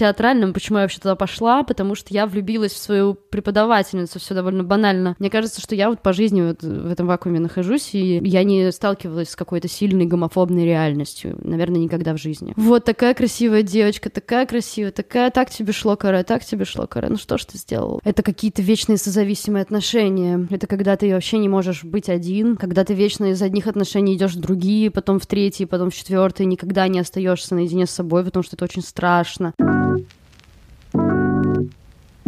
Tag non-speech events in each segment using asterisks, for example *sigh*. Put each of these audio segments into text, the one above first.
театральном. Почему я вообще туда пошла? Потому что я влюбилась в свою преподавательницу, все довольно банально. Мне кажется, что я вот по жизни вот в этом вакууме нахожусь, и я не сталкивалась с какой-то сильной гомофобной реальностью. Наверное, никогда в жизни. Вот такая красивая девочка, такая красивая, такая, так тебе шло, Кара, так тебе шло, Кара. Ну что ж ты сделал? Это какие-то вечные созависимые отношения. Это когда ты вообще не можешь быть один, когда ты вечно из одних отношений идешь в другие, потом в третьи, потом в четвертые, никогда не остаешься наедине с собой, потому что это очень страшно.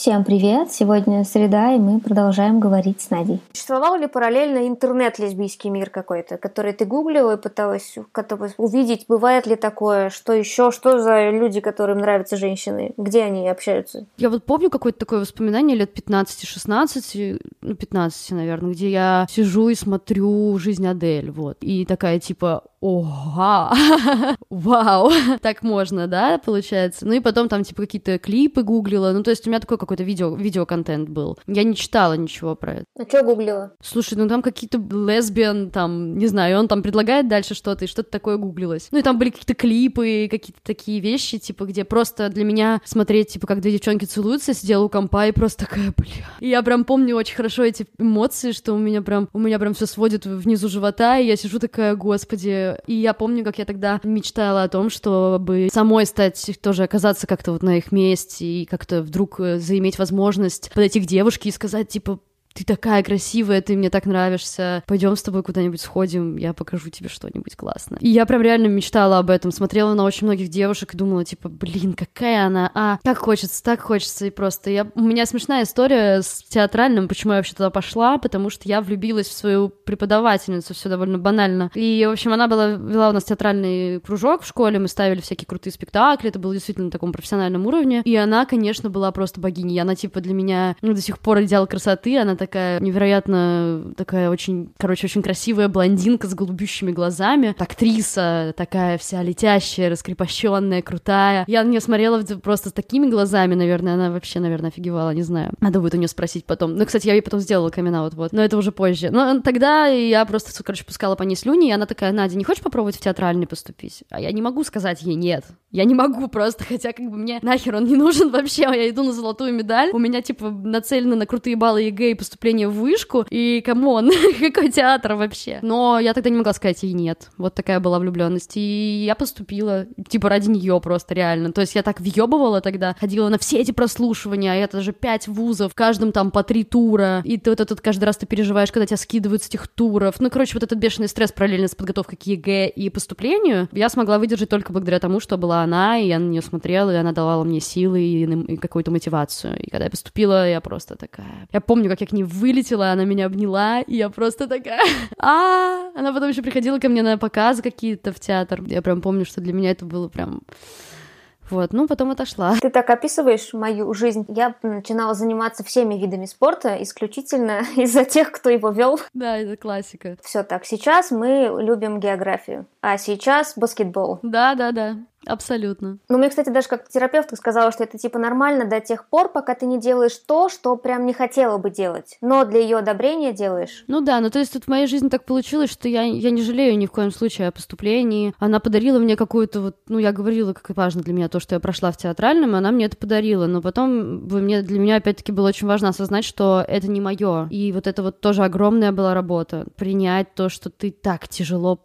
Всем привет! Сегодня среда, и мы продолжаем говорить с Надей. Существовал ли параллельно интернет-лесбийский мир какой-то, который ты гуглила и пыталась увидеть, бывает ли такое, что еще, что за люди, которым нравятся женщины, где они общаются? Я вот помню какое-то такое воспоминание лет 15-16, ну 15, наверное, где я сижу и смотрю «Жизнь Адель», вот, и такая типа Ого! *laughs* Вау! *laughs* так можно, да, получается? Ну и потом там, типа, какие-то клипы гуглила. Ну, то есть у меня такой какой-то видео, видеоконтент был. Я не читала ничего про это. А что гуглила? Слушай, ну там какие-то лесбиян, там, не знаю, он там предлагает дальше что-то, и что-то такое гуглилось. Ну и там были какие-то клипы, какие-то такие вещи, типа, где просто для меня смотреть, типа, когда девчонки целуются, сидела у компа и просто такая, бля. И я прям помню очень хорошо эти эмоции, что у меня прям, у меня прям все сводит внизу живота, и я сижу такая, господи, и я помню, как я тогда мечтала о том, чтобы самой стать, тоже оказаться как-то вот на их месте и как-то вдруг э, заиметь возможность подойти к девушке и сказать, типа, ты такая красивая, ты мне так нравишься, пойдем с тобой куда-нибудь сходим, я покажу тебе что-нибудь классное. И я прям реально мечтала об этом, смотрела на очень многих девушек и думала, типа, блин, какая она, а, так хочется, так хочется, и просто я... У меня смешная история с театральным, почему я вообще туда пошла, потому что я влюбилась в свою преподавательницу, все довольно банально. И, в общем, она была, вела у нас театральный кружок в школе, мы ставили всякие крутые спектакли, это было действительно на таком профессиональном уровне, и она, конечно, была просто богиней, она, типа, для меня, ну, до сих пор идеал красоты, она такая невероятно, такая очень, короче, очень красивая блондинка с голубющими глазами, актриса такая вся летящая, раскрепощенная, крутая. Я на нее смотрела просто с такими глазами, наверное, она вообще, наверное, офигевала, не знаю. Надо будет у нее спросить потом. Ну, кстати, я ей потом сделала камин вот, вот, но это уже позже. Но тогда я просто, короче, пускала по ней слюни, и она такая, Надя, не хочешь попробовать в театральный поступить? А я не могу сказать ей нет. Я не могу просто, *laughs* хотя как бы мне нахер он не нужен вообще, я иду на золотую медаль, у меня, типа, нацелено на крутые баллы ЕГЭ и поступление в вышку, и come on, *laughs* какой театр вообще. Но я тогда не могла сказать ей нет. Вот такая была влюбленность. И я поступила, типа, ради нее просто реально. То есть я так въебывала тогда, ходила на все эти прослушивания, а это же пять вузов, в каждом там по три тура, и ты вот этот каждый раз ты переживаешь, когда тебя скидывают с этих туров. Ну, короче, вот этот бешеный стресс параллельно с подготовкой к ЕГЭ и поступлению я смогла выдержать только благодаря тому, что была она, и я на нее смотрела, и она давала мне силы и, и какую-то мотивацию. И когда я поступила, я просто такая... Я помню, как я к ней вылетела, она меня обняла, и я просто такая... *laughs* а Она потом еще приходила ко мне на показы какие-то в театр. Я прям помню, что для меня это было прям... Вот, ну, потом отошла. Ты так описываешь мою жизнь. Я начинала заниматься всеми видами спорта исключительно *laughs* из-за тех, кто его вел. Да, это классика. Все так. Сейчас мы любим географию, а сейчас баскетбол. Да, да, да. Абсолютно. Ну, мне, кстати, даже как терапевт сказала, что это типа нормально до тех пор, пока ты не делаешь то, что прям не хотела бы делать, но для ее одобрения делаешь. Ну да, ну то есть тут в моей жизни так получилось, что я, я не жалею ни в коем случае о поступлении. Она подарила мне какую-то вот, ну я говорила, как важно для меня то, что я прошла в театральном, и она мне это подарила, но потом мне, для меня опять-таки было очень важно осознать, что это не мое. И вот это вот тоже огромная была работа. Принять то, что ты так тяжело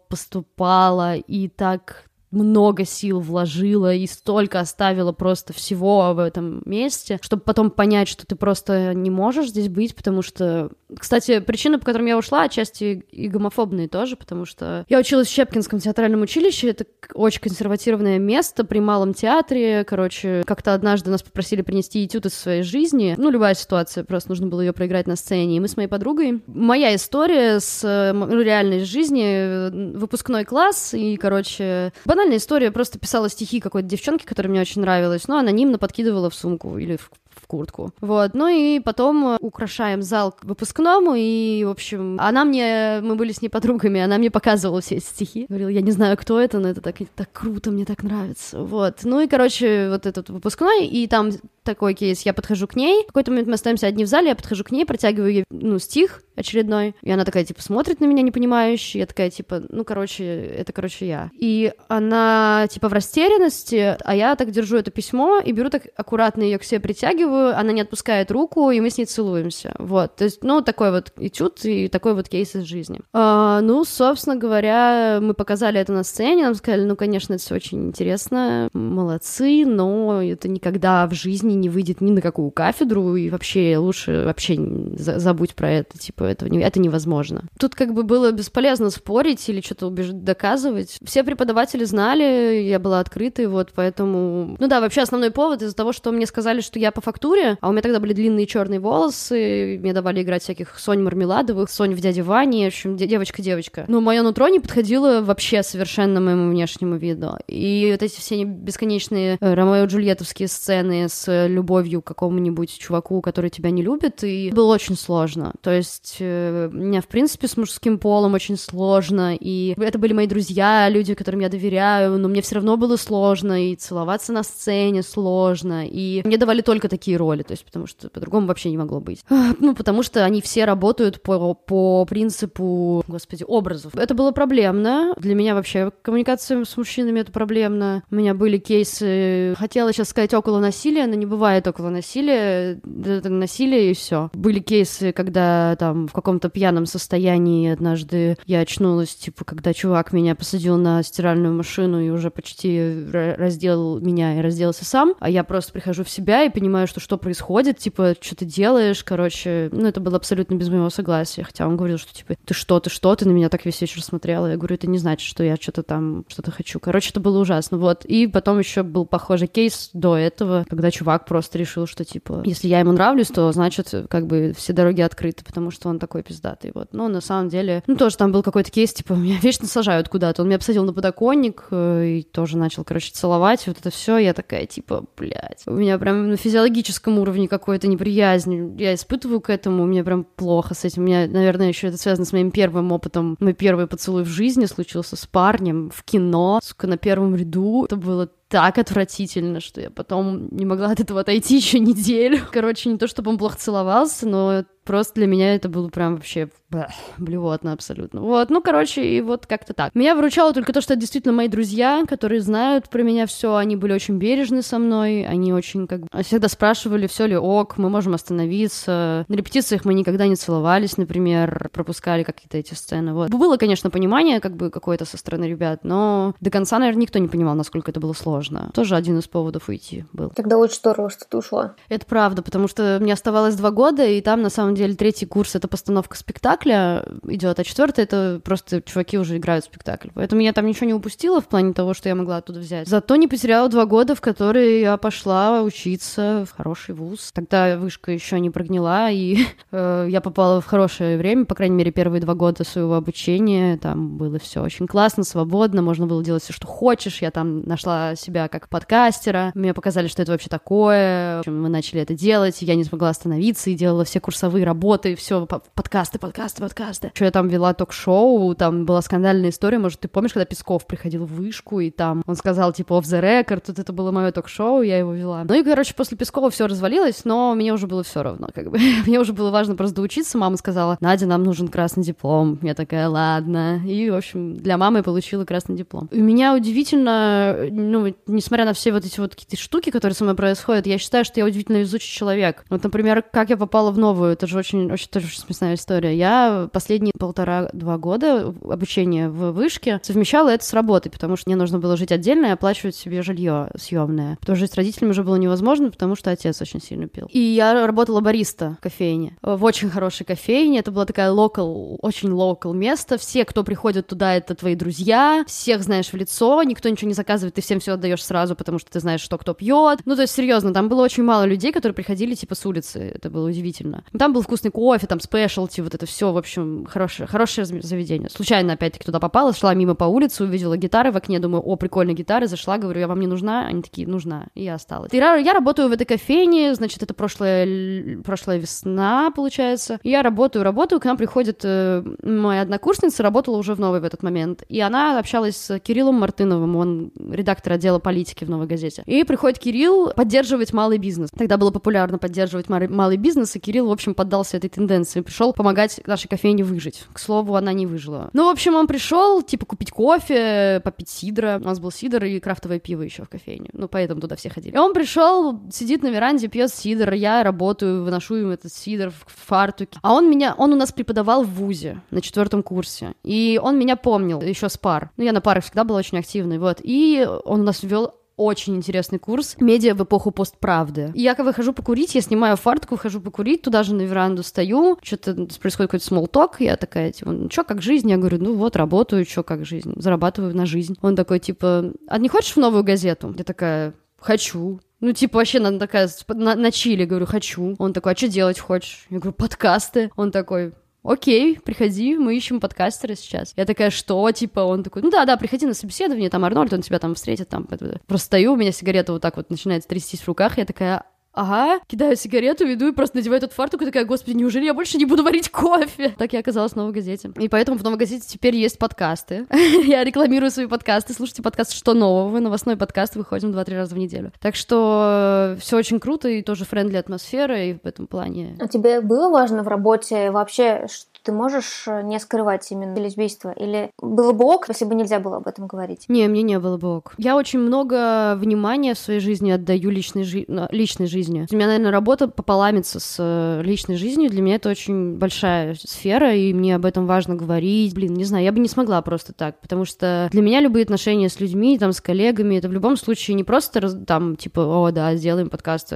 поступала и так много сил вложила и столько оставила просто всего в этом месте, чтобы потом понять, что ты просто не можешь здесь быть, потому что... Кстати, причина, по которым я ушла, отчасти и гомофобные тоже, потому что я училась в Щепкинском театральном училище, это очень консервативное место при малом театре, короче, как-то однажды нас попросили принести этюд из своей жизни, ну, любая ситуация, просто нужно было ее проиграть на сцене, и мы с моей подругой... Моя история с реальной жизни, выпускной класс, и, короче, банальная история, просто писала стихи какой-то девчонке, которая мне очень нравилась, но анонимно подкидывала в сумку или в в куртку. Вот, ну и потом украшаем зал к выпускному, и, в общем, она мне, мы были с ней подругами, она мне показывала все эти стихи. Говорила, я не знаю, кто это, но это так, так круто, мне так нравится. Вот, ну и, короче, вот этот выпускной, и там такой кейс, я подхожу к ней, в какой-то момент мы остаемся одни в зале, я подхожу к ней, протягиваю ей, ну, стих очередной, и она такая, типа, смотрит на меня непонимающе, я такая, типа, ну, короче, это, короче, я. И она, типа, в растерянности, а я так держу это письмо и беру так аккуратно ее к себе притягиваю, она не отпускает руку, и мы с ней целуемся. Вот, то есть, ну, такой вот этюд и такой вот кейс из жизни. А, ну, собственно говоря, мы показали это на сцене, нам сказали, ну, конечно, это все очень интересно, молодцы, но это никогда в жизни не выйдет ни на какую кафедру, и вообще лучше вообще забудь про это, типа, этого это невозможно. Тут как бы было бесполезно спорить или что-то доказывать. Все преподаватели знали, я была открытой, вот, поэтому... Ну да, вообще основной повод из-за того, что мне сказали, что я по фактуре, а у меня тогда были длинные черные волосы, мне давали играть всяких Сонь Мармеладовых, Сонь в дяде Ване, в общем, девочка-девочка. Но мое нутро не подходило вообще совершенно моему внешнему виду. И вот эти все бесконечные э, Ромео Джульеттовские сцены с любовью к какому-нибудь чуваку, который тебя не любит, и было очень сложно. То есть э, меня, в принципе, с мужским полом очень сложно, и это были мои друзья, люди, которым я доверяю, но мне все равно было сложно, и целоваться на сцене сложно, и мне давали только такие роли, то есть потому что по-другому вообще не могло быть. Ну, потому что они все работают по, по принципу, господи, образов. Это было проблемно. Для меня вообще коммуникация с мужчинами это проблемно. У меня были кейсы, хотела сейчас сказать около насилия, но не бывает около насилия, это насилие и все. Были кейсы, когда там в каком-то пьяном состоянии. Однажды я очнулась, типа, когда чувак меня посадил на стиральную машину и уже почти раздел меня и разделался сам, а я просто прихожу в себя и понимаю, что что происходит, типа, что ты делаешь, короче, ну, это было абсолютно без моего согласия, хотя он говорил, что, типа, ты что, ты что, ты на меня так весь вечер смотрела, я говорю, это не значит, что я что-то там, что-то хочу, короче, это было ужасно, вот, и потом еще был похожий кейс до этого, когда чувак просто решил, что, типа, если я ему нравлюсь, то, значит, как бы все дороги открыты, потому что он такой пиздатый, вот, но на самом деле, ну, тоже там был какой-то кейс, типа, *laughs* меня вечно сажают куда-то, он меня посадил на подоконник э, и тоже начал, короче, целовать, вот это все, я такая, типа, блядь, у меня прям на физиологическом уровне какой-то неприязнь, я испытываю к этому, мне прям плохо с этим, у меня, наверное, еще это связано с моим первым опытом, мой первый поцелуй в жизни случился с парнем в кино, сука, на первом ряду, это было так отвратительно, что я потом не могла от этого отойти еще неделю. *laughs* Короче, не то чтобы он плохо целовался, но просто для меня это было прям вообще Бэх, блевотно абсолютно. Вот, ну, короче, и вот как-то так. Меня выручало только то, что действительно мои друзья, которые знают про меня все, они были очень бережны со мной, они очень как бы всегда спрашивали, все ли ок, мы можем остановиться. На репетициях мы никогда не целовались, например, пропускали какие-то эти сцены. Вот. Было, конечно, понимание как бы какое-то со стороны ребят, но до конца, наверное, никто не понимал, насколько это было сложно. Тоже один из поводов уйти был. Тогда очень здорово, что ты ушла. Это правда, потому что мне оставалось два года, и там, на самом деле, третий курс — это постановка спектакля, идет, а четвертый это просто чуваки уже играют в спектакль. Поэтому я там ничего не упустила в плане того, что я могла оттуда взять. Зато не потеряла два года, в которые я пошла учиться в хороший вуз. Тогда вышка еще не прогнила, и *laughs* э, я попала в хорошее время, по крайней мере, первые два года своего обучения. Там было все очень классно, свободно, можно было делать все, что хочешь. Я там нашла себя как подкастера. Мне показали, что это вообще такое. В общем, мы начали это делать, я не смогла остановиться и делала все курсовые работы, все подкасты, подкасты подкасты. Еще я там вела ток-шоу, там была скандальная история, может, ты помнишь, когда Песков приходил в вышку, и там он сказал, типа, off the record, тут это было мое ток-шоу, я его вела. Ну и, короче, после Пескова все развалилось, но мне уже было все равно, как бы. *laughs* мне уже было важно просто доучиться. Мама сказала, Надя, нам нужен красный диплом. Я такая, ладно. И, в общем, для мамы получила красный диплом. У меня удивительно, ну, несмотря на все вот эти вот какие-то штуки, которые со мной происходят, я считаю, что я удивительно везучий человек. Вот, например, как я попала в новую, это же очень, очень тоже смешная история. Я последние полтора-два года обучения в вышке совмещала это с работой, потому что мне нужно было жить отдельно и оплачивать себе жилье съемное. Потому что жить с родителями уже было невозможно, потому что отец очень сильно пил. И я работала бариста в кофейне, в очень хорошей кофейне. Это была такая локал, очень локал место. Все, кто приходит туда, это твои друзья, всех знаешь в лицо, никто ничего не заказывает, ты всем все отдаешь сразу, потому что ты знаешь, что кто пьет. Ну, то есть, серьезно, там было очень мало людей, которые приходили типа с улицы. Это было удивительно. Там был вкусный кофе, там спешлти, вот это все, в общем, хорошее, хорошее заведение. Случайно, опять-таки, туда попала, шла мимо по улице, увидела гитары в окне, думаю, о, прикольная гитара, зашла, говорю, я вам не нужна? Они такие, нужна, и я осталась. И я работаю в этой кофейне, значит, это прошлая, прошлая весна, получается. Я работаю, работаю, к нам приходит э, моя однокурсница, работала уже в Новой в этот момент, и она общалась с Кириллом Мартыновым, он редактор отдела политики в Новой газете. И приходит Кирилл поддерживать малый бизнес. Тогда было популярно поддерживать малый бизнес, и Кирилл, в общем, поддался этой тенденции, пришел помогать нашей кофейне выжить. К слову, она не выжила. Ну, в общем, он пришел, типа, купить кофе, попить сидра. У нас был сидр и крафтовое пиво еще в кофейне. Ну, поэтому туда все ходили. И он пришел, сидит на веранде, пьет сидр, я работаю, выношу ему этот сидр в фартуке. А он меня, он у нас преподавал в ВУЗе на четвертом курсе. И он меня помнил еще с пар. Ну, я на парах всегда была очень активной, вот. И он у нас вел очень интересный курс «Медиа в эпоху постправды». И я выхожу покурить, я снимаю фартку, выхожу покурить, туда же на веранду стою, что-то происходит какой-то смолток, я такая, типа, ну что, как жизнь? Я говорю, ну вот, работаю, что, как жизнь, зарабатываю на жизнь. Он такой, типа, а не хочешь в новую газету? Я такая, хочу. Ну, типа, вообще, она такая, на, на чили, говорю, хочу. Он такой, а что делать хочешь? Я говорю, подкасты. Он такой, окей, приходи, мы ищем подкастера сейчас. Я такая, что, типа, он такой, ну да, да, приходи на собеседование, там Арнольд, он тебя там встретит, там, просто стою, у меня сигарета вот так вот начинает трястись в руках, я такая, ага, кидаю сигарету, иду и просто надеваю этот фартук и такая, господи, неужели я больше не буду варить кофе? Так я оказалась в Новой газете. И поэтому в Новой газете теперь есть подкасты. *laughs* я рекламирую свои подкасты. Слушайте подкаст «Что нового?» Новостной подкаст. Выходим два-три раза в неделю. Так что э, все очень круто и тоже friendly атмосфера, и в этом плане... А тебе было важно в работе вообще, ты можешь э, не скрывать именно лесбийство? Или было бы ок, если бы нельзя было об этом говорить? Не, мне не было бы ок. Я очень много внимания в своей жизни отдаю личной, жи... личной жизни. У меня, наверное, работа пополамится с э, личной жизнью. Для меня это очень большая сфера, и мне об этом важно говорить. Блин, не знаю, я бы не смогла просто так, потому что для меня любые отношения с людьми, там, с коллегами, это в любом случае не просто там, типа, о, да, сделаем подкаст,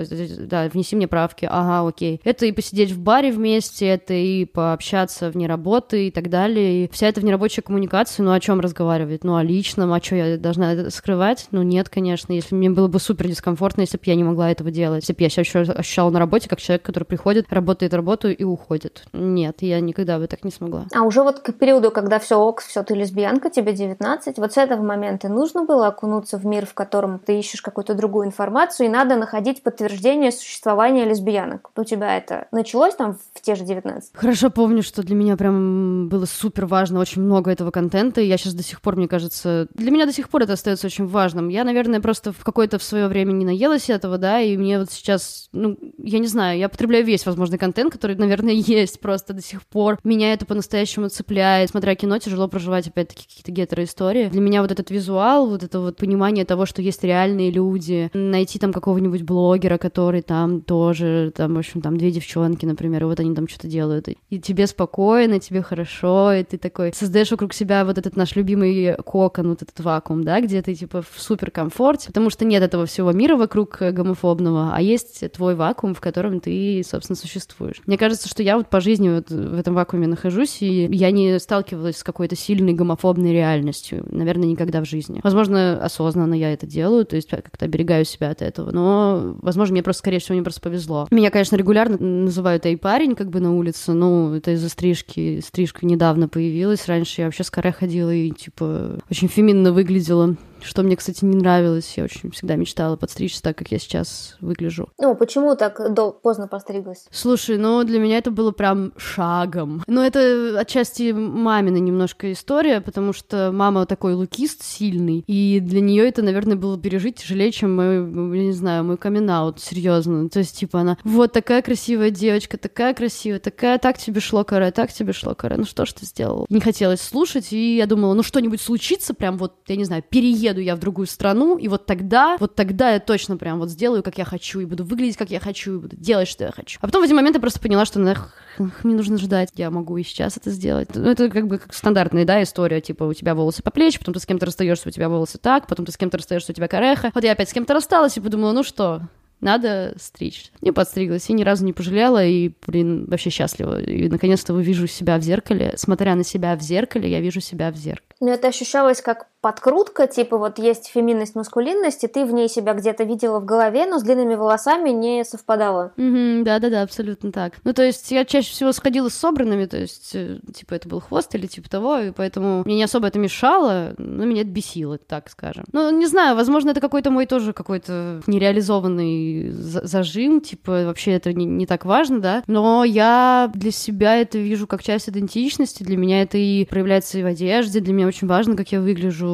да, внеси мне правки, ага, окей. Это и посидеть в баре вместе, это и пообщаться общаться вне работы и так далее. И вся эта внерабочая коммуникация, ну о чем разговаривать? Ну о личном, а что я должна скрывать? Ну нет, конечно, если мне было бы супер дискомфортно, если бы я не могла этого делать, если бы я себя ощущала на работе как человек, который приходит, работает работу и уходит. Нет, я никогда бы так не смогла. А уже вот к периоду, когда все ок, все, ты лесбиянка, тебе 19, вот с этого момента нужно было окунуться в мир, в котором ты ищешь какую-то другую информацию, и надо находить подтверждение существования лесбиянок. У тебя это началось там в те же 19? Хорошо помню, что для меня прям было супер важно, очень много этого контента, и я сейчас до сих пор, мне кажется, для меня до сих пор это остается очень важным. Я, наверное, просто в какое-то в свое время не наелась этого, да, и мне вот сейчас, ну, я не знаю, я потребляю весь возможный контент, который, наверное, *laughs* есть просто до сих пор. Меня это по-настоящему цепляет. Смотря кино, тяжело проживать, опять-таки, какие-то гетероистории. Для меня вот этот визуал, вот это вот понимание того, что есть реальные люди, найти там какого-нибудь блогера, который там тоже, там, в общем, там две девчонки, например, и вот они там что-то делают, и тебе спокойно спокойно, тебе хорошо, и ты такой создаешь вокруг себя вот этот наш любимый кокон, вот этот вакуум, да, где ты типа в супер комфорте, потому что нет этого всего мира вокруг гомофобного, а есть твой вакуум, в котором ты, собственно, существуешь. Мне кажется, что я вот по жизни вот в этом вакууме нахожусь, и я не сталкивалась с какой-то сильной гомофобной реальностью, наверное, никогда в жизни. Возможно, осознанно я это делаю, то есть как-то оберегаю себя от этого, но, возможно, мне просто, скорее всего, мне просто повезло. Меня, конечно, регулярно называют эй парень, как бы на улице, ну, это из-за стрижки. Стрижка недавно появилась. Раньше я вообще с каре ходила и, типа, очень феминно выглядела что мне, кстати, не нравилось. Я очень всегда мечтала подстричься так, как я сейчас выгляжу. Ну, почему так дол- поздно постриглась? Слушай, ну, для меня это было прям шагом. Но это отчасти мамина немножко история, потому что мама такой лукист сильный, и для нее это, наверное, было пережить тяжелее, чем мой, я не знаю, мой камин серьезно. То есть, типа, она, вот такая красивая девочка, такая красивая, такая, так тебе шло, Кара, так тебе шло, Кара, ну что ж ты сделала? Не хотелось слушать, и я думала, ну что-нибудь случится, прям вот, я не знаю, переезд перееду я в другую страну, и вот тогда, вот тогда я точно прям вот сделаю, как я хочу, и буду выглядеть, как я хочу, и буду делать, что я хочу. А потом в один момент я просто поняла, что нах, мне нужно ждать, я могу и сейчас это сделать. Ну, это как бы как стандартная, да, история, типа, у тебя волосы по плечи, потом ты с кем-то расстаешься, у тебя волосы так, потом ты с кем-то расстаешься, у тебя кореха. Вот я опять с кем-то рассталась и подумала, ну что, надо стричь. Не подстриглась и ни разу не пожалела, и, блин, вообще счастлива. И наконец-то вижу себя в зеркале. Смотря на себя в зеркале, я вижу себя в зеркале. Ну, это ощущалось как подкрутка, типа вот есть феминность, маскулинность, и ты в ней себя где-то видела в голове, но с длинными волосами не совпадала. Угу, да-да-да, абсолютно так. Ну, то есть я чаще всего сходила с собранными, то есть, э, типа, это был хвост или типа того, и поэтому мне не особо это мешало, но меня это бесило, так скажем. Ну, не знаю, возможно, это какой-то мой тоже какой-то нереализованный зажим, типа, вообще это не, не так важно, да, но я для себя это вижу как часть идентичности, для меня это и проявляется и в одежде, для меня очень важно, как я выгляжу,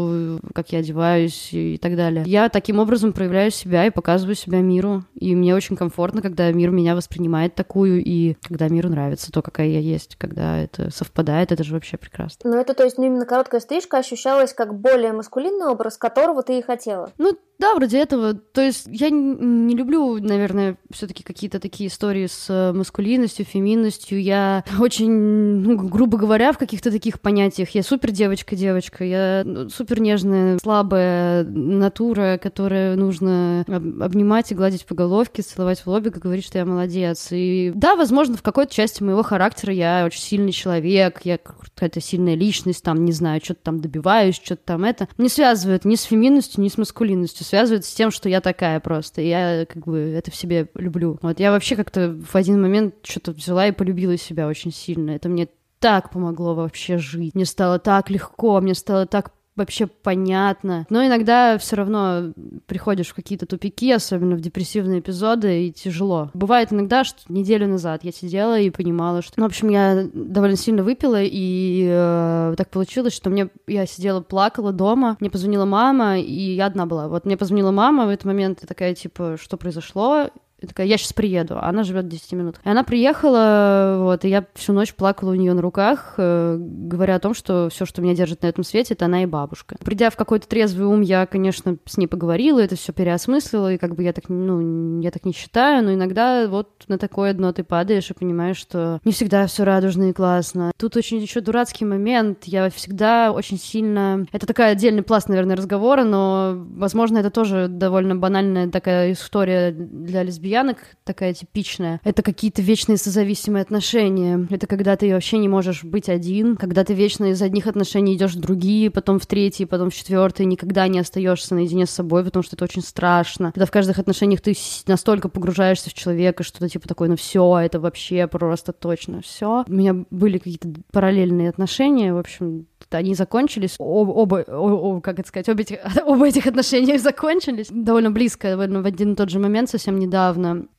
как я одеваюсь и так далее. Я таким образом проявляю себя и показываю себя миру, и мне очень комфортно, когда мир меня воспринимает такую, и когда миру нравится то, какая я есть, когда это совпадает, это же вообще прекрасно. Ну это, то есть, ну, именно короткая стрижка ощущалась как более маскулинный образ, которого ты и хотела. Ну, да, вроде этого. То есть я не люблю, наверное, все-таки какие-то такие истории с э, маскулинностью, феминностью. Я очень, ну, грубо говоря, в каких-то таких понятиях. Я супер девочка-девочка, я ну, супер нежная, слабая натура, которая нужно обнимать и гладить по головке, целовать в лобик и говорить, что я молодец. И да, возможно, в какой-то части моего характера я очень сильный человек, я какая-то сильная личность, там, не знаю, что-то там добиваюсь, что-то там это. Не связывает ни с феминностью, ни с маскулинностью связывается с тем, что я такая просто. И я как бы это в себе люблю. Вот я вообще как-то в один момент что-то взяла и полюбила себя очень сильно. Это мне так помогло вообще жить. Мне стало так легко, мне стало так вообще понятно. Но иногда все равно приходишь в какие-то тупики, особенно в депрессивные эпизоды, и тяжело. Бывает иногда, что неделю назад я сидела и понимала, что... Ну, в общем, я довольно сильно выпила, и э, так получилось, что мне... Я сидела, плакала дома, мне позвонила мама, и я одна была. Вот мне позвонила мама в этот момент, и такая, типа, что произошло? И такая, я сейчас приеду. Она живет 10 минут. И она приехала, вот, и я всю ночь плакала у нее на руках, э, говоря о том, что все, что меня держит на этом свете, это она и бабушка. Придя в какой-то трезвый ум, я, конечно, с ней поговорила, это все переосмыслила, и как бы я так, ну, я так не считаю, но иногда вот на такое дно ты падаешь и понимаешь, что не всегда все радужно и классно. Тут очень еще дурацкий момент. Я всегда очень сильно... Это такая отдельный пласт, наверное, разговора, но, возможно, это тоже довольно банальная такая история для лесбиян лесбиянок такая типичная, это какие-то вечные созависимые отношения. Это когда ты вообще не можешь быть один, когда ты вечно из одних отношений идешь в другие, потом в третьи, потом в четвертые, никогда не остаешься наедине с собой, потому что это очень страшно. Когда в каждых отношениях ты настолько погружаешься в человека, что ты типа такой, ну все, это вообще просто точно все. У меня были какие-то параллельные отношения, в общем, они закончились, об, оба, о, как это сказать, оба этих, *laughs* оба этих отношения закончились довольно близко, в один и тот же момент, совсем недавно.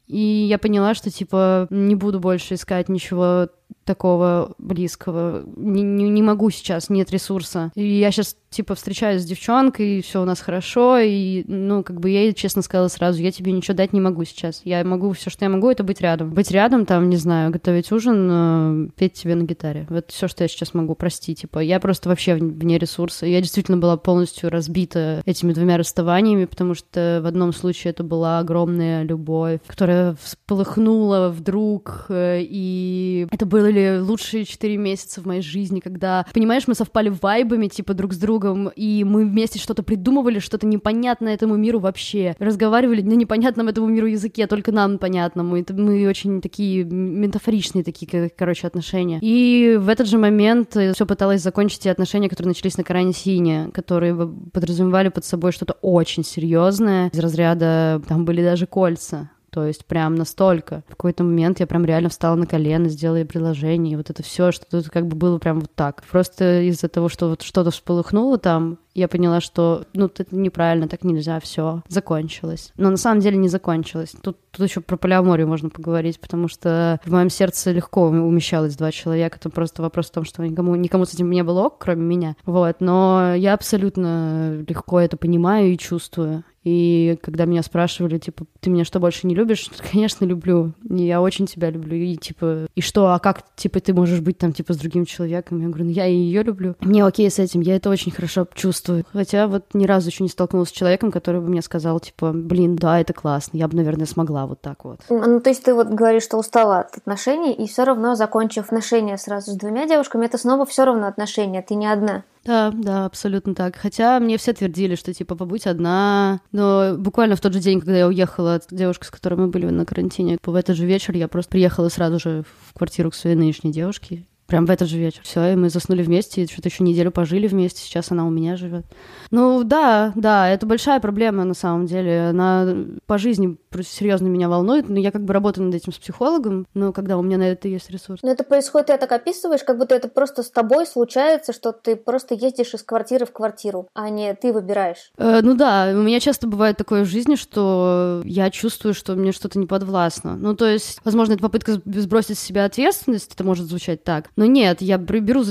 И я поняла, что, типа, не буду больше искать ничего такого близкого. Не, не, не могу сейчас, нет ресурса. И я сейчас, типа, встречаюсь с девчонкой, и все у нас хорошо, и, ну, как бы я ей честно сказала сразу, я тебе ничего дать не могу сейчас. Я могу, все, что я могу, это быть рядом. Быть рядом, там, не знаю, готовить ужин, э, петь тебе на гитаре. Вот все, что я сейчас могу, прости, типа. Я просто вообще вне ресурса. Я действительно была полностью разбита этими двумя расставаниями, потому что в одном случае это была огромная любовь, которая всполыхнула вдруг, э, и это было были лучшие четыре месяца в моей жизни, когда, понимаешь, мы совпали вайбами, типа, друг с другом, и мы вместе что-то придумывали, что-то непонятное этому миру вообще. Разговаривали на непонятном этому миру языке, только нам понятному. Это мы очень такие метафоричные такие, короче, отношения. И в этот же момент все пыталась закончить те отношения, которые начались на карантине, которые подразумевали под собой что-то очень серьезное из разряда, там были даже кольца, то есть прям настолько. В какой-то момент я прям реально встала на колено, сделала ей предложение, и вот это все, что тут как бы было прям вот так. Просто из-за того, что вот что-то всполыхнуло там, я поняла, что ну это неправильно, так нельзя, все, закончилось. Но на самом деле не закончилось. Тут, тут еще про полиаморию можно поговорить, потому что в моем сердце легко умещалось два человека. Это просто вопрос в том, что никому, никому с этим не было ок, кроме меня. Вот, но я абсолютно легко это понимаю и чувствую. И когда меня спрашивали, типа, ты меня что, больше не любишь? *laughs* Конечно, люблю. И я очень тебя люблю. И, типа, и что, а как, типа, ты можешь быть там, типа, с другим человеком? Я говорю, ну, я и ее люблю. Мне окей с этим, я это очень хорошо чувствую. Хотя вот ни разу еще не столкнулась с человеком, который бы мне сказал, типа, блин, да, это классно, я бы, наверное, смогла вот так вот. Ну, то есть ты вот говоришь, что устала от отношений, и все равно, закончив отношения сразу с двумя девушками, это снова все равно отношения, ты не одна. Да, да, абсолютно так. Хотя мне все твердили, что типа побудь одна. Но буквально в тот же день, когда я уехала от девушки, с которой мы были на карантине, в этот же вечер я просто приехала сразу же в квартиру к своей нынешней девушке Прям в этот же вечер. Все, и мы заснули вместе, и что-то еще неделю пожили вместе. Сейчас она у меня живет. Ну да, да, это большая проблема на самом деле. Она по жизни серьезно меня волнует, но я как бы работаю над этим с психологом, но когда у меня на это есть ресурс. Но это происходит, ты так описываешь, как будто это просто с тобой случается, что ты просто ездишь из квартиры в квартиру, а не ты выбираешь. Э, ну да, у меня часто бывает такое в жизни, что я чувствую, что мне что-то не подвластно. Ну то есть, возможно, это попытка сбросить с себя ответственность, это может звучать так, но нет, я беру,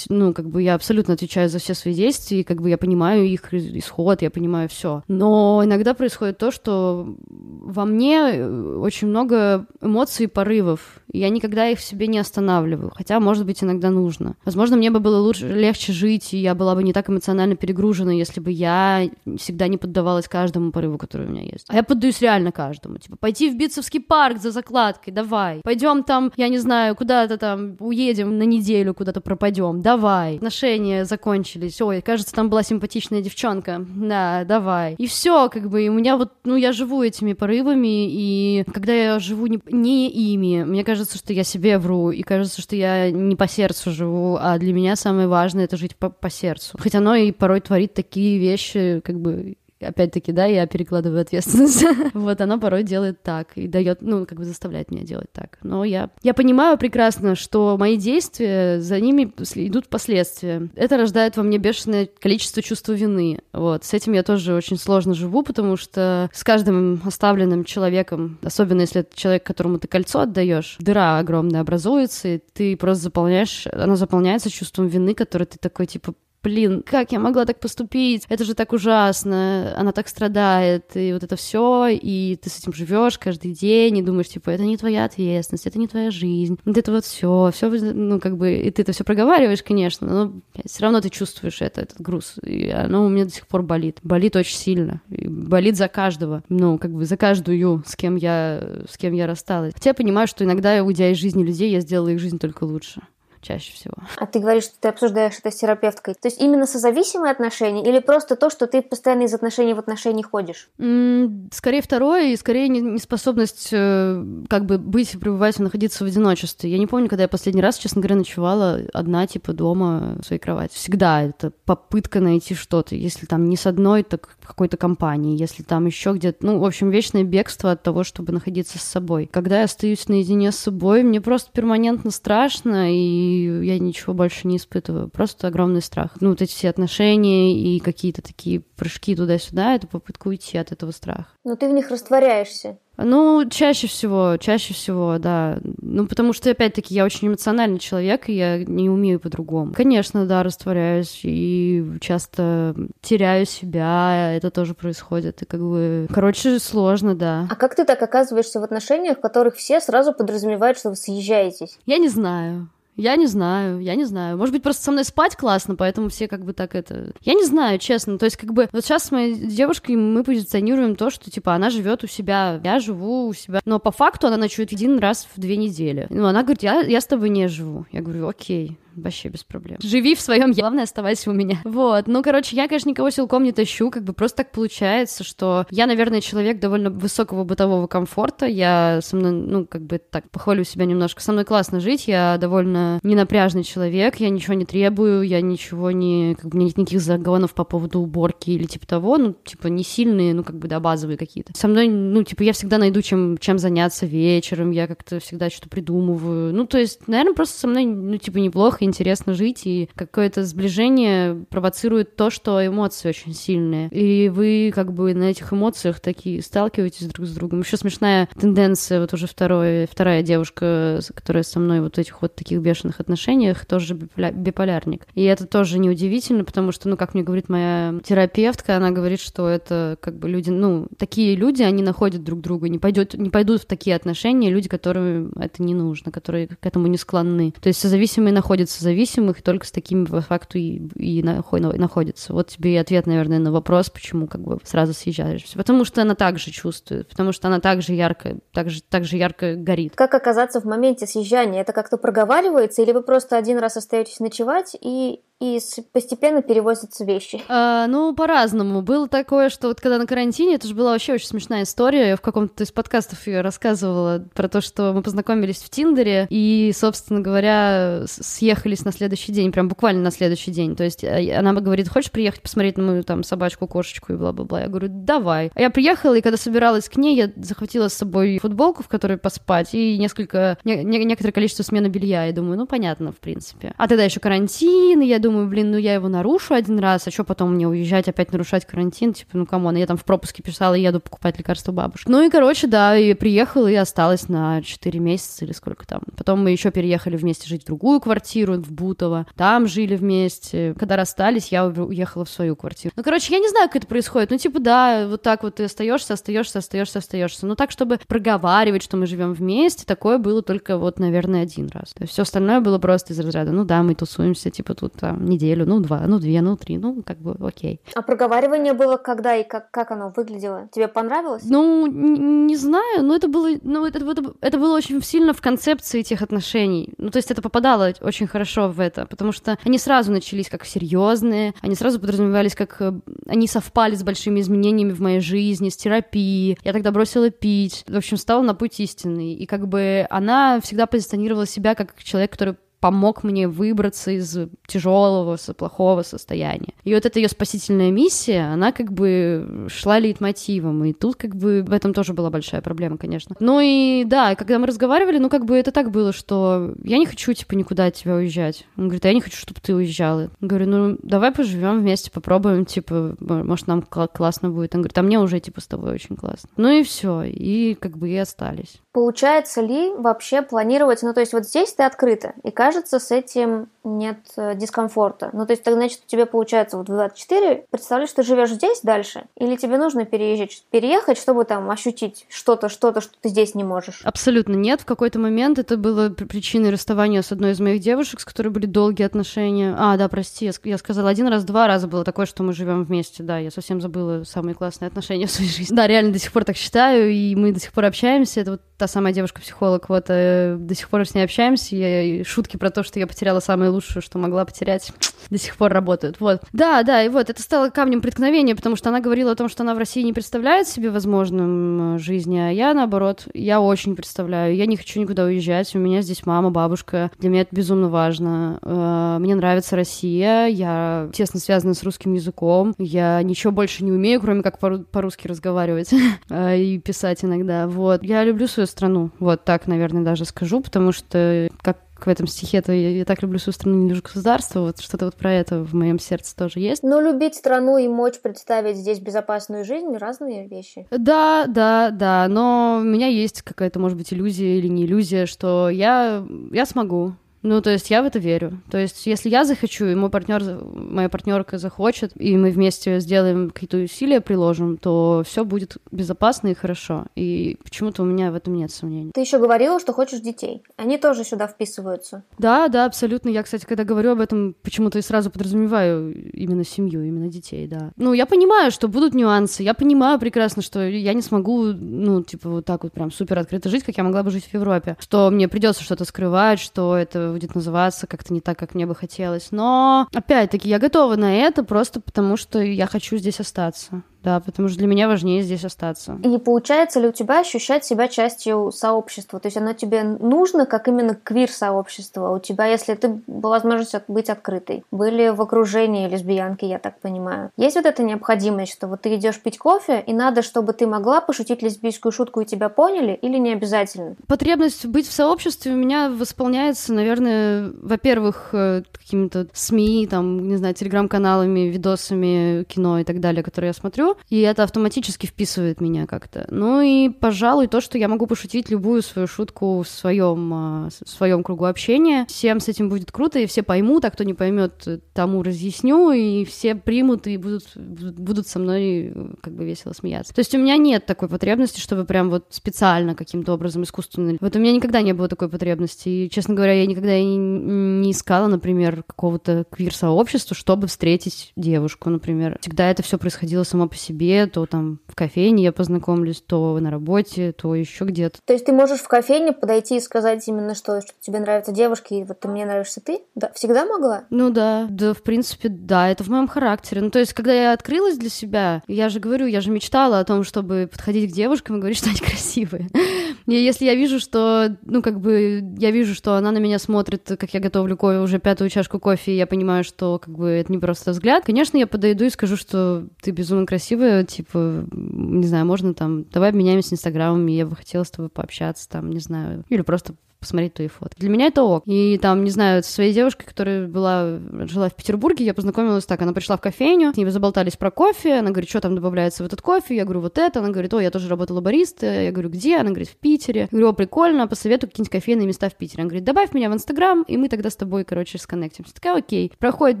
ну как бы я абсолютно отвечаю за все свои действия, и как бы я понимаю их исход, я понимаю все. Но иногда происходит то, что во мне э, очень много эмоций и порывов, и я никогда их в себе не останавливаю, хотя, может быть, иногда нужно. Возможно, мне бы было лучше, легче жить, и я была бы не так эмоционально перегружена, если бы я всегда не поддавалась каждому порыву, который у меня есть. А я поддаюсь реально каждому. Типа, пойти в Битцевский парк за закладкой, давай. Пойдем там, я не знаю, куда-то там уедем на неделю, куда-то пропадем, давай. Отношения закончились, ой, кажется, там была симпатичная девчонка, да, давай. И все, как бы, и у меня вот, ну, я живу этими порывами, и когда я живу не, не ими, мне кажется, что я себе вру, и кажется, что я не по сердцу живу, а для меня самое важное — это жить по, по сердцу. Хоть оно и порой творит такие вещи, как бы опять-таки, да, я перекладываю ответственность. *laughs* вот она порой делает так и дает, ну, как бы заставляет меня делать так. Но я, я понимаю прекрасно, что мои действия, за ними идут последствия. Это рождает во мне бешеное количество чувства вины. Вот, с этим я тоже очень сложно живу, потому что с каждым оставленным человеком, особенно если это человек, которому ты кольцо отдаешь, дыра огромная образуется, и ты просто заполняешь, она заполняется чувством вины, которое ты такой, типа, блин, как я могла так поступить? Это же так ужасно, она так страдает, и вот это все, и ты с этим живешь каждый день, и думаешь, типа, это не твоя ответственность, это не твоя жизнь, вот это вот все, все, ну, как бы, и ты это все проговариваешь, конечно, но все равно ты чувствуешь это, этот груз, и оно у меня до сих пор болит, болит очень сильно, и болит за каждого, ну, как бы за каждую, с кем я, с кем я рассталась. Хотя я понимаю, что иногда, уйдя из жизни людей, я сделала их жизнь только лучше чаще всего. А ты говоришь, что ты обсуждаешь это с терапевткой. То есть именно созависимые отношения или просто то, что ты постоянно из отношений в отношения ходишь? Mm, скорее второе, и скорее неспособность э, как бы быть, пребывать, находиться в одиночестве. Я не помню, когда я последний раз, честно говоря, ночевала одна, типа, дома в своей кровати. Всегда это попытка найти что-то. Если там не с одной, так в какой-то компании. Если там еще где-то... Ну, в общем, вечное бегство от того, чтобы находиться с собой. Когда я остаюсь наедине с собой, мне просто перманентно страшно, и я ничего больше не испытываю. Просто огромный страх. Ну, вот эти все отношения и какие-то такие прыжки туда-сюда, это попытка уйти от этого страха. Но ты в них растворяешься. Ну, чаще всего, чаще всего, да. Ну, потому что, опять-таки, я очень эмоциональный человек, и я не умею по-другому. Конечно, да, растворяюсь и часто теряю себя, это тоже происходит, и как бы... Короче, сложно, да. А как ты так оказываешься в отношениях, в которых все сразу подразумевают, что вы съезжаетесь? Я не знаю. Я не знаю, я не знаю. Может быть, просто со мной спать классно, поэтому все как бы так это... Я не знаю, честно. То есть, как бы, вот сейчас с моей девушкой мы позиционируем то, что, типа, она живет у себя, я живу у себя. Но по факту она ночует один раз в две недели. Ну, она говорит, я, я с тобой не живу. Я говорю, окей, вообще без проблем. Живи в своем, главное, оставайся у меня. Вот, ну, короче, я, конечно, никого силком не тащу, как бы просто так получается, что я, наверное, человек довольно высокого бытового комфорта, я со мной, ну, как бы так, похвалю себя немножко, со мной классно жить, я довольно ненапряжный человек, я ничего не требую, я ничего не, как бы, у меня нет никаких загонов по поводу уборки или типа того, ну, типа, не сильные, ну, как бы, да, базовые какие-то. Со мной, ну, типа, я всегда найду чем, чем заняться вечером, я как-то всегда что-то придумываю, ну, то есть, наверное, просто со мной, ну, типа, неплохо, интересно жить, и какое-то сближение провоцирует то, что эмоции очень сильные. И вы как бы на этих эмоциях такие сталкиваетесь друг с другом. Еще смешная тенденция, вот уже второй, вторая девушка, которая со мной вот в этих вот таких бешеных отношениях, тоже биполярник. И это тоже неудивительно, потому что, ну, как мне говорит моя терапевтка, она говорит, что это как бы люди, ну, такие люди, они находят друг друга, не, пойдет, не пойдут в такие отношения люди, которым это не нужно, которые к этому не склонны. То есть созависимые находятся находятся зависимых, и только с такими по факту и, и находится. Вот тебе и ответ, наверное, на вопрос, почему как бы сразу съезжаешь. Потому что она также чувствует, потому что она также ярко, также, также ярко горит. Как оказаться в моменте съезжания? Это как-то проговаривается, или вы просто один раз остаетесь ночевать и и постепенно перевозятся вещи? А, ну, по-разному. Было такое, что вот когда на карантине, это же была вообще очень смешная история. Я в каком-то из подкастов ее рассказывала про то, что мы познакомились в Тиндере и, собственно говоря, съехались на следующий день, прям буквально на следующий день. То есть э, она говорит, хочешь приехать посмотреть на мою там собачку, кошечку и бла-бла-бла. Я говорю, давай. А я приехала, и когда собиралась к ней, я захватила с собой футболку, в которой поспать, и несколько, не, некоторое количество смены белья. И думаю, ну, понятно, в принципе. А тогда еще карантин, и я думаю, блин, ну я его нарушу один раз, а что потом мне уезжать, опять нарушать карантин? Типа, ну, come on, я там в пропуске писала, еду покупать лекарства бабушки. Ну и, короче, да, и приехала, и осталась на 4 месяца или сколько там. Потом мы еще переехали вместе жить в другую квартиру, в Бутово. Там жили вместе. Когда расстались, я уехала в свою квартиру. Ну, короче, я не знаю, как это происходит. Ну, типа, да, вот так вот ты остаешься, остаешься, остаешься, остаешься. Но так, чтобы проговаривать, что мы живем вместе, такое было только вот, наверное, один раз. То есть все остальное было просто из разряда, ну да, мы тусуемся, типа, тут там неделю, ну, два, ну, две, ну, три, ну, как бы, окей. А проговаривание было когда и как, как оно выглядело? Тебе понравилось? Ну, не знаю, но это было, ну, это, это, это было очень сильно в концепции этих отношений. Ну, то есть это попадало очень хорошо в это, потому что они сразу начались как серьезные, они сразу подразумевались как... Э, они совпали с большими изменениями в моей жизни, с терапией. Я тогда бросила пить. В общем, стала на путь истинный. И как бы она всегда позиционировала себя как человек, который помог мне выбраться из тяжелого, плохого состояния. И вот эта ее спасительная миссия, она как бы шла лейтмотивом, и тут как бы в этом тоже была большая проблема, конечно. Ну и да, когда мы разговаривали, ну как бы это так было, что я не хочу, типа, никуда от тебя уезжать. Он говорит, а я не хочу, чтобы ты уезжала. Я говорю, ну давай поживем вместе, попробуем, типа, может нам классно будет. Он говорит, а мне уже, типа, с тобой очень классно. Ну и все, и как бы и остались. Получается ли вообще планировать, ну то есть вот здесь ты открыта, и кажется, с этим нет э, дискомфорта. Ну то есть так значит у тебя получается вот в 24, представляешь, ты живешь здесь дальше, или тебе нужно переезжать, переехать, чтобы там ощутить что-то, что-то, что ты здесь не можешь? Абсолютно нет. В какой-то момент это было причиной расставания с одной из моих девушек, с которой были долгие отношения. А, да, прости, я сказала один раз, два раза было такое, что мы живем вместе, да, я совсем забыла самые классные отношения в своей жизни. Да, реально до сих пор так считаю, и мы до сих пор общаемся, это вот та самая девушка-психолог, вот, э, до сих пор с ней общаемся, и, и шутки про то, что я потеряла самое лучшее, что могла потерять, *tsk* до сих пор работают, вот. Да, да, и вот, это стало камнем преткновения, потому что она говорила о том, что она в России не представляет себе возможным э, жизни, а я, наоборот, я очень представляю, я не хочу никуда уезжать, у меня здесь мама, бабушка, для меня это безумно важно, э, мне нравится Россия, я тесно связана с русским языком, я ничего больше не умею, кроме как по-русски разговаривать *laughs* э, и писать иногда, вот. Я люблю свою страну. Вот так, наверное, даже скажу, потому что как в этом стихе, то я, я так люблю свою страну, не люблю государство, вот что-то вот про это в моем сердце тоже есть. Но любить страну и мочь представить здесь безопасную жизнь — разные вещи. Да, да, да, но у меня есть какая-то, может быть, иллюзия или не иллюзия, что я, я смогу, ну, то есть я в это верю. То есть если я захочу, и мой партнер, моя партнерка захочет, и мы вместе сделаем какие-то усилия, приложим, то все будет безопасно и хорошо. И почему-то у меня в этом нет сомнений. Ты еще говорила, что хочешь детей. Они тоже сюда вписываются. Да, да, абсолютно. Я, кстати, когда говорю об этом, почему-то и сразу подразумеваю именно семью, именно детей, да. Ну, я понимаю, что будут нюансы. Я понимаю прекрасно, что я не смогу, ну, типа, вот так вот прям супер открыто жить, как я могла бы жить в Европе. Что мне придется что-то скрывать, что это будет называться как-то не так, как мне бы хотелось. Но, опять-таки, я готова на это просто потому, что я хочу здесь остаться. Да, потому что для меня важнее здесь остаться. И получается ли у тебя ощущать себя частью сообщества? То есть оно тебе нужно как именно квир-сообщество? У тебя, если ты была возможность быть открытой, были в окружении лесбиянки, я так понимаю. Есть вот эта необходимость, что вот ты идешь пить кофе, и надо, чтобы ты могла пошутить лесбийскую шутку и тебя поняли, или не обязательно? Потребность быть в сообществе у меня восполняется, наверное, во-первых, э, какими-то СМИ, там, не знаю, телеграм-каналами, видосами, кино и так далее, которые я смотрю и это автоматически вписывает меня как-то. Ну и, пожалуй, то, что я могу пошутить любую свою шутку в своем, а, в своем кругу общения. Всем с этим будет круто, и все поймут, а кто не поймет, тому разъясню, и все примут и будут, будут со мной как бы весело смеяться. То есть у меня нет такой потребности, чтобы прям вот специально каким-то образом искусственно... Вот у меня никогда не было такой потребности. И, честно говоря, я никогда не, не искала, например, какого-то квир-сообщества, чтобы встретить девушку, например. Всегда это все происходило само по себе, то там в кофейне я познакомлюсь, то на работе, то еще где-то. То есть ты можешь в кофейне подойти и сказать именно, что, что тебе нравятся девушки, и вот ты мне нравишься ты? Да, всегда могла? Ну да, да, в принципе, да, это в моем характере. Ну, то есть, когда я открылась для себя, я же говорю, я же мечтала о том, чтобы подходить к девушкам и говорить, что они красивые. *laughs* И если я вижу, что, ну, как бы, я вижу, что она на меня смотрит, как я готовлю кофе, уже пятую чашку кофе, и я понимаю, что, как бы, это не просто взгляд, конечно, я подойду и скажу, что ты безумно красивая, типа, не знаю, можно там, давай обменяемся инстаграмами, я бы хотела с тобой пообщаться, там, не знаю, или просто посмотреть твои фото. Для меня это ок. И там, не знаю, со своей девушкой, которая была, жила в Петербурге, я познакомилась так, она пришла в кофейню, с ней заболтались про кофе, она говорит, что там добавляется в этот кофе, я говорю, вот это, она говорит, о, я тоже работала баристой, я говорю, где, она говорит, в Питере, я говорю, о, прикольно, посоветую какие-нибудь кофейные места в Питере, она говорит, добавь меня в Инстаграм, и мы тогда с тобой, короче, сконнектимся. Такая, окей. Проходит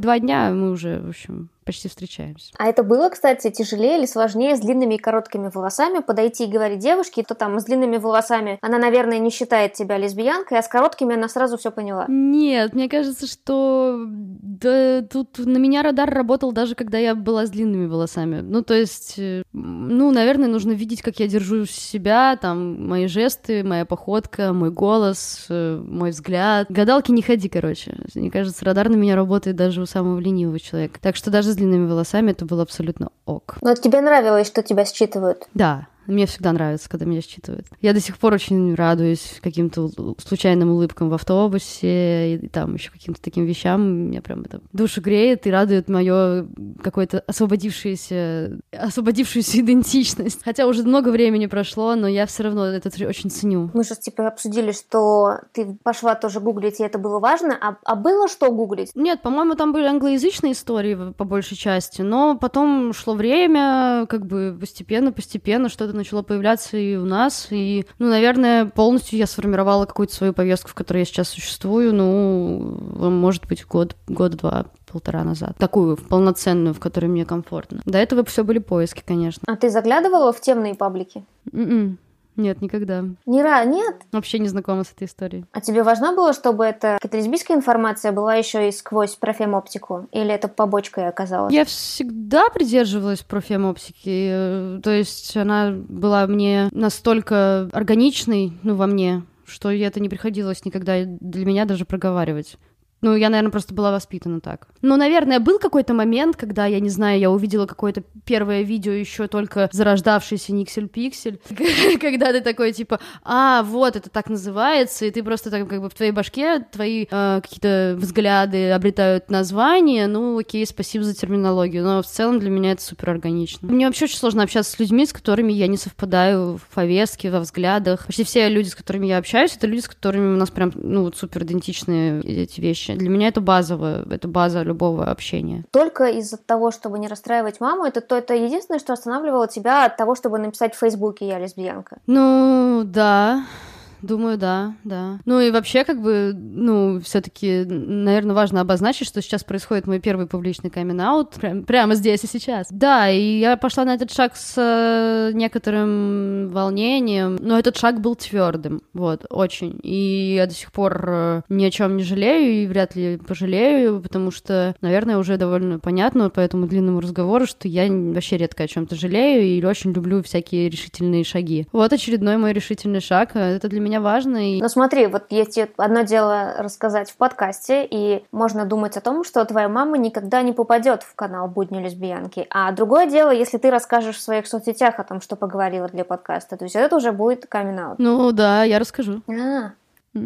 два дня, мы уже, в общем, почти встречаемся. А это было, кстати, тяжелее или сложнее с длинными и короткими волосами подойти и говорить девушке, то там с длинными волосами она, наверное, не считает тебя лесбиянкой, а с короткими она сразу все поняла. Нет, мне кажется, что да, тут на меня радар работал даже когда я была с длинными волосами. Ну, то есть, э, ну, наверное, нужно видеть, как я держу себя, там, мои жесты, моя походка, мой голос, э, мой взгляд. Гадалки не ходи, короче. Мне кажется, радар на меня работает даже у самого ленивого человека. Так что даже с длинными волосами это было абсолютно ок. Но тебе нравилось, что тебя считывают? Да, мне всегда нравится, когда меня считывают. Я до сих пор очень радуюсь каким-то случайным улыбкам в автобусе и, там еще каким-то таким вещам. Меня прям это душу греет и радует мое какое-то освободившееся, освободившуюся идентичность. Хотя уже много времени прошло, но я все равно это очень ценю. Мы же типа обсудили, что ты пошла тоже гуглить, и это было важно. А, а было что гуглить? Нет, по-моему, там были англоязычные истории по большей части, но потом шло время, как бы постепенно-постепенно что-то начало появляться и у нас. И, ну, наверное, полностью я сформировала какую-то свою повестку, в которой я сейчас существую, ну, может быть, год, год-два полтора назад. Такую, полноценную, в которой мне комфортно. До этого все были поиски, конечно. А ты заглядывала в темные паблики? Mm-mm. Нет, никогда. Не ра, нет? Вообще не знакома с этой историей. А тебе важно было, чтобы эта какая-то лесбийская информация была еще и сквозь профемоптику? Или это побочкой оказалось? Я всегда придерживалась профемоптики. Э, то есть она была мне настолько органичной, ну, во мне, что это не приходилось никогда для меня даже проговаривать. Ну, я, наверное, просто была воспитана так. Ну, наверное, был какой-то момент, когда, я не знаю, я увидела какое-то первое видео еще только зарождавшийся Никсель Пиксель, *laughs* когда ты такой, типа, а, вот, это так называется, и ты просто так, как бы в твоей башке твои э, какие-то взгляды обретают название, ну, окей, спасибо за терминологию, но в целом для меня это супер органично. Мне вообще очень сложно общаться с людьми, с которыми я не совпадаю в повестке, во взглядах. Почти все люди, с которыми я общаюсь, это люди, с которыми у нас прям, ну, супер идентичные эти вещи. Для меня это базовое, это база любого общения. Только из-за того, чтобы не расстраивать маму, это то это единственное, что останавливало тебя от того, чтобы написать в Фейсбуке «Я лесбиянка». Ну, да. Думаю, да, да. Ну и вообще, как бы, ну, все-таки, наверное, важно обозначить, что сейчас происходит мой первый публичный камин прям, прямо здесь и сейчас. Да, и я пошла на этот шаг с э, некоторым волнением, но этот шаг был твердым, вот, очень. И я до сих пор э, ни о чем не жалею и вряд ли пожалею, потому что, наверное, уже довольно понятно по этому длинному разговору, что я вообще редко о чем-то жалею и очень люблю всякие решительные шаги. Вот очередной мой решительный шаг. Это для меня меня важно. И... Ну смотри, вот есть одно дело рассказать в подкасте, и можно думать о том, что твоя мама никогда не попадет в канал «Будни лесбиянки». А другое дело, если ты расскажешь в своих соцсетях о том, что поговорила для подкаста, то есть это уже будет камин -аут. Ну да, я расскажу. А. *laughs*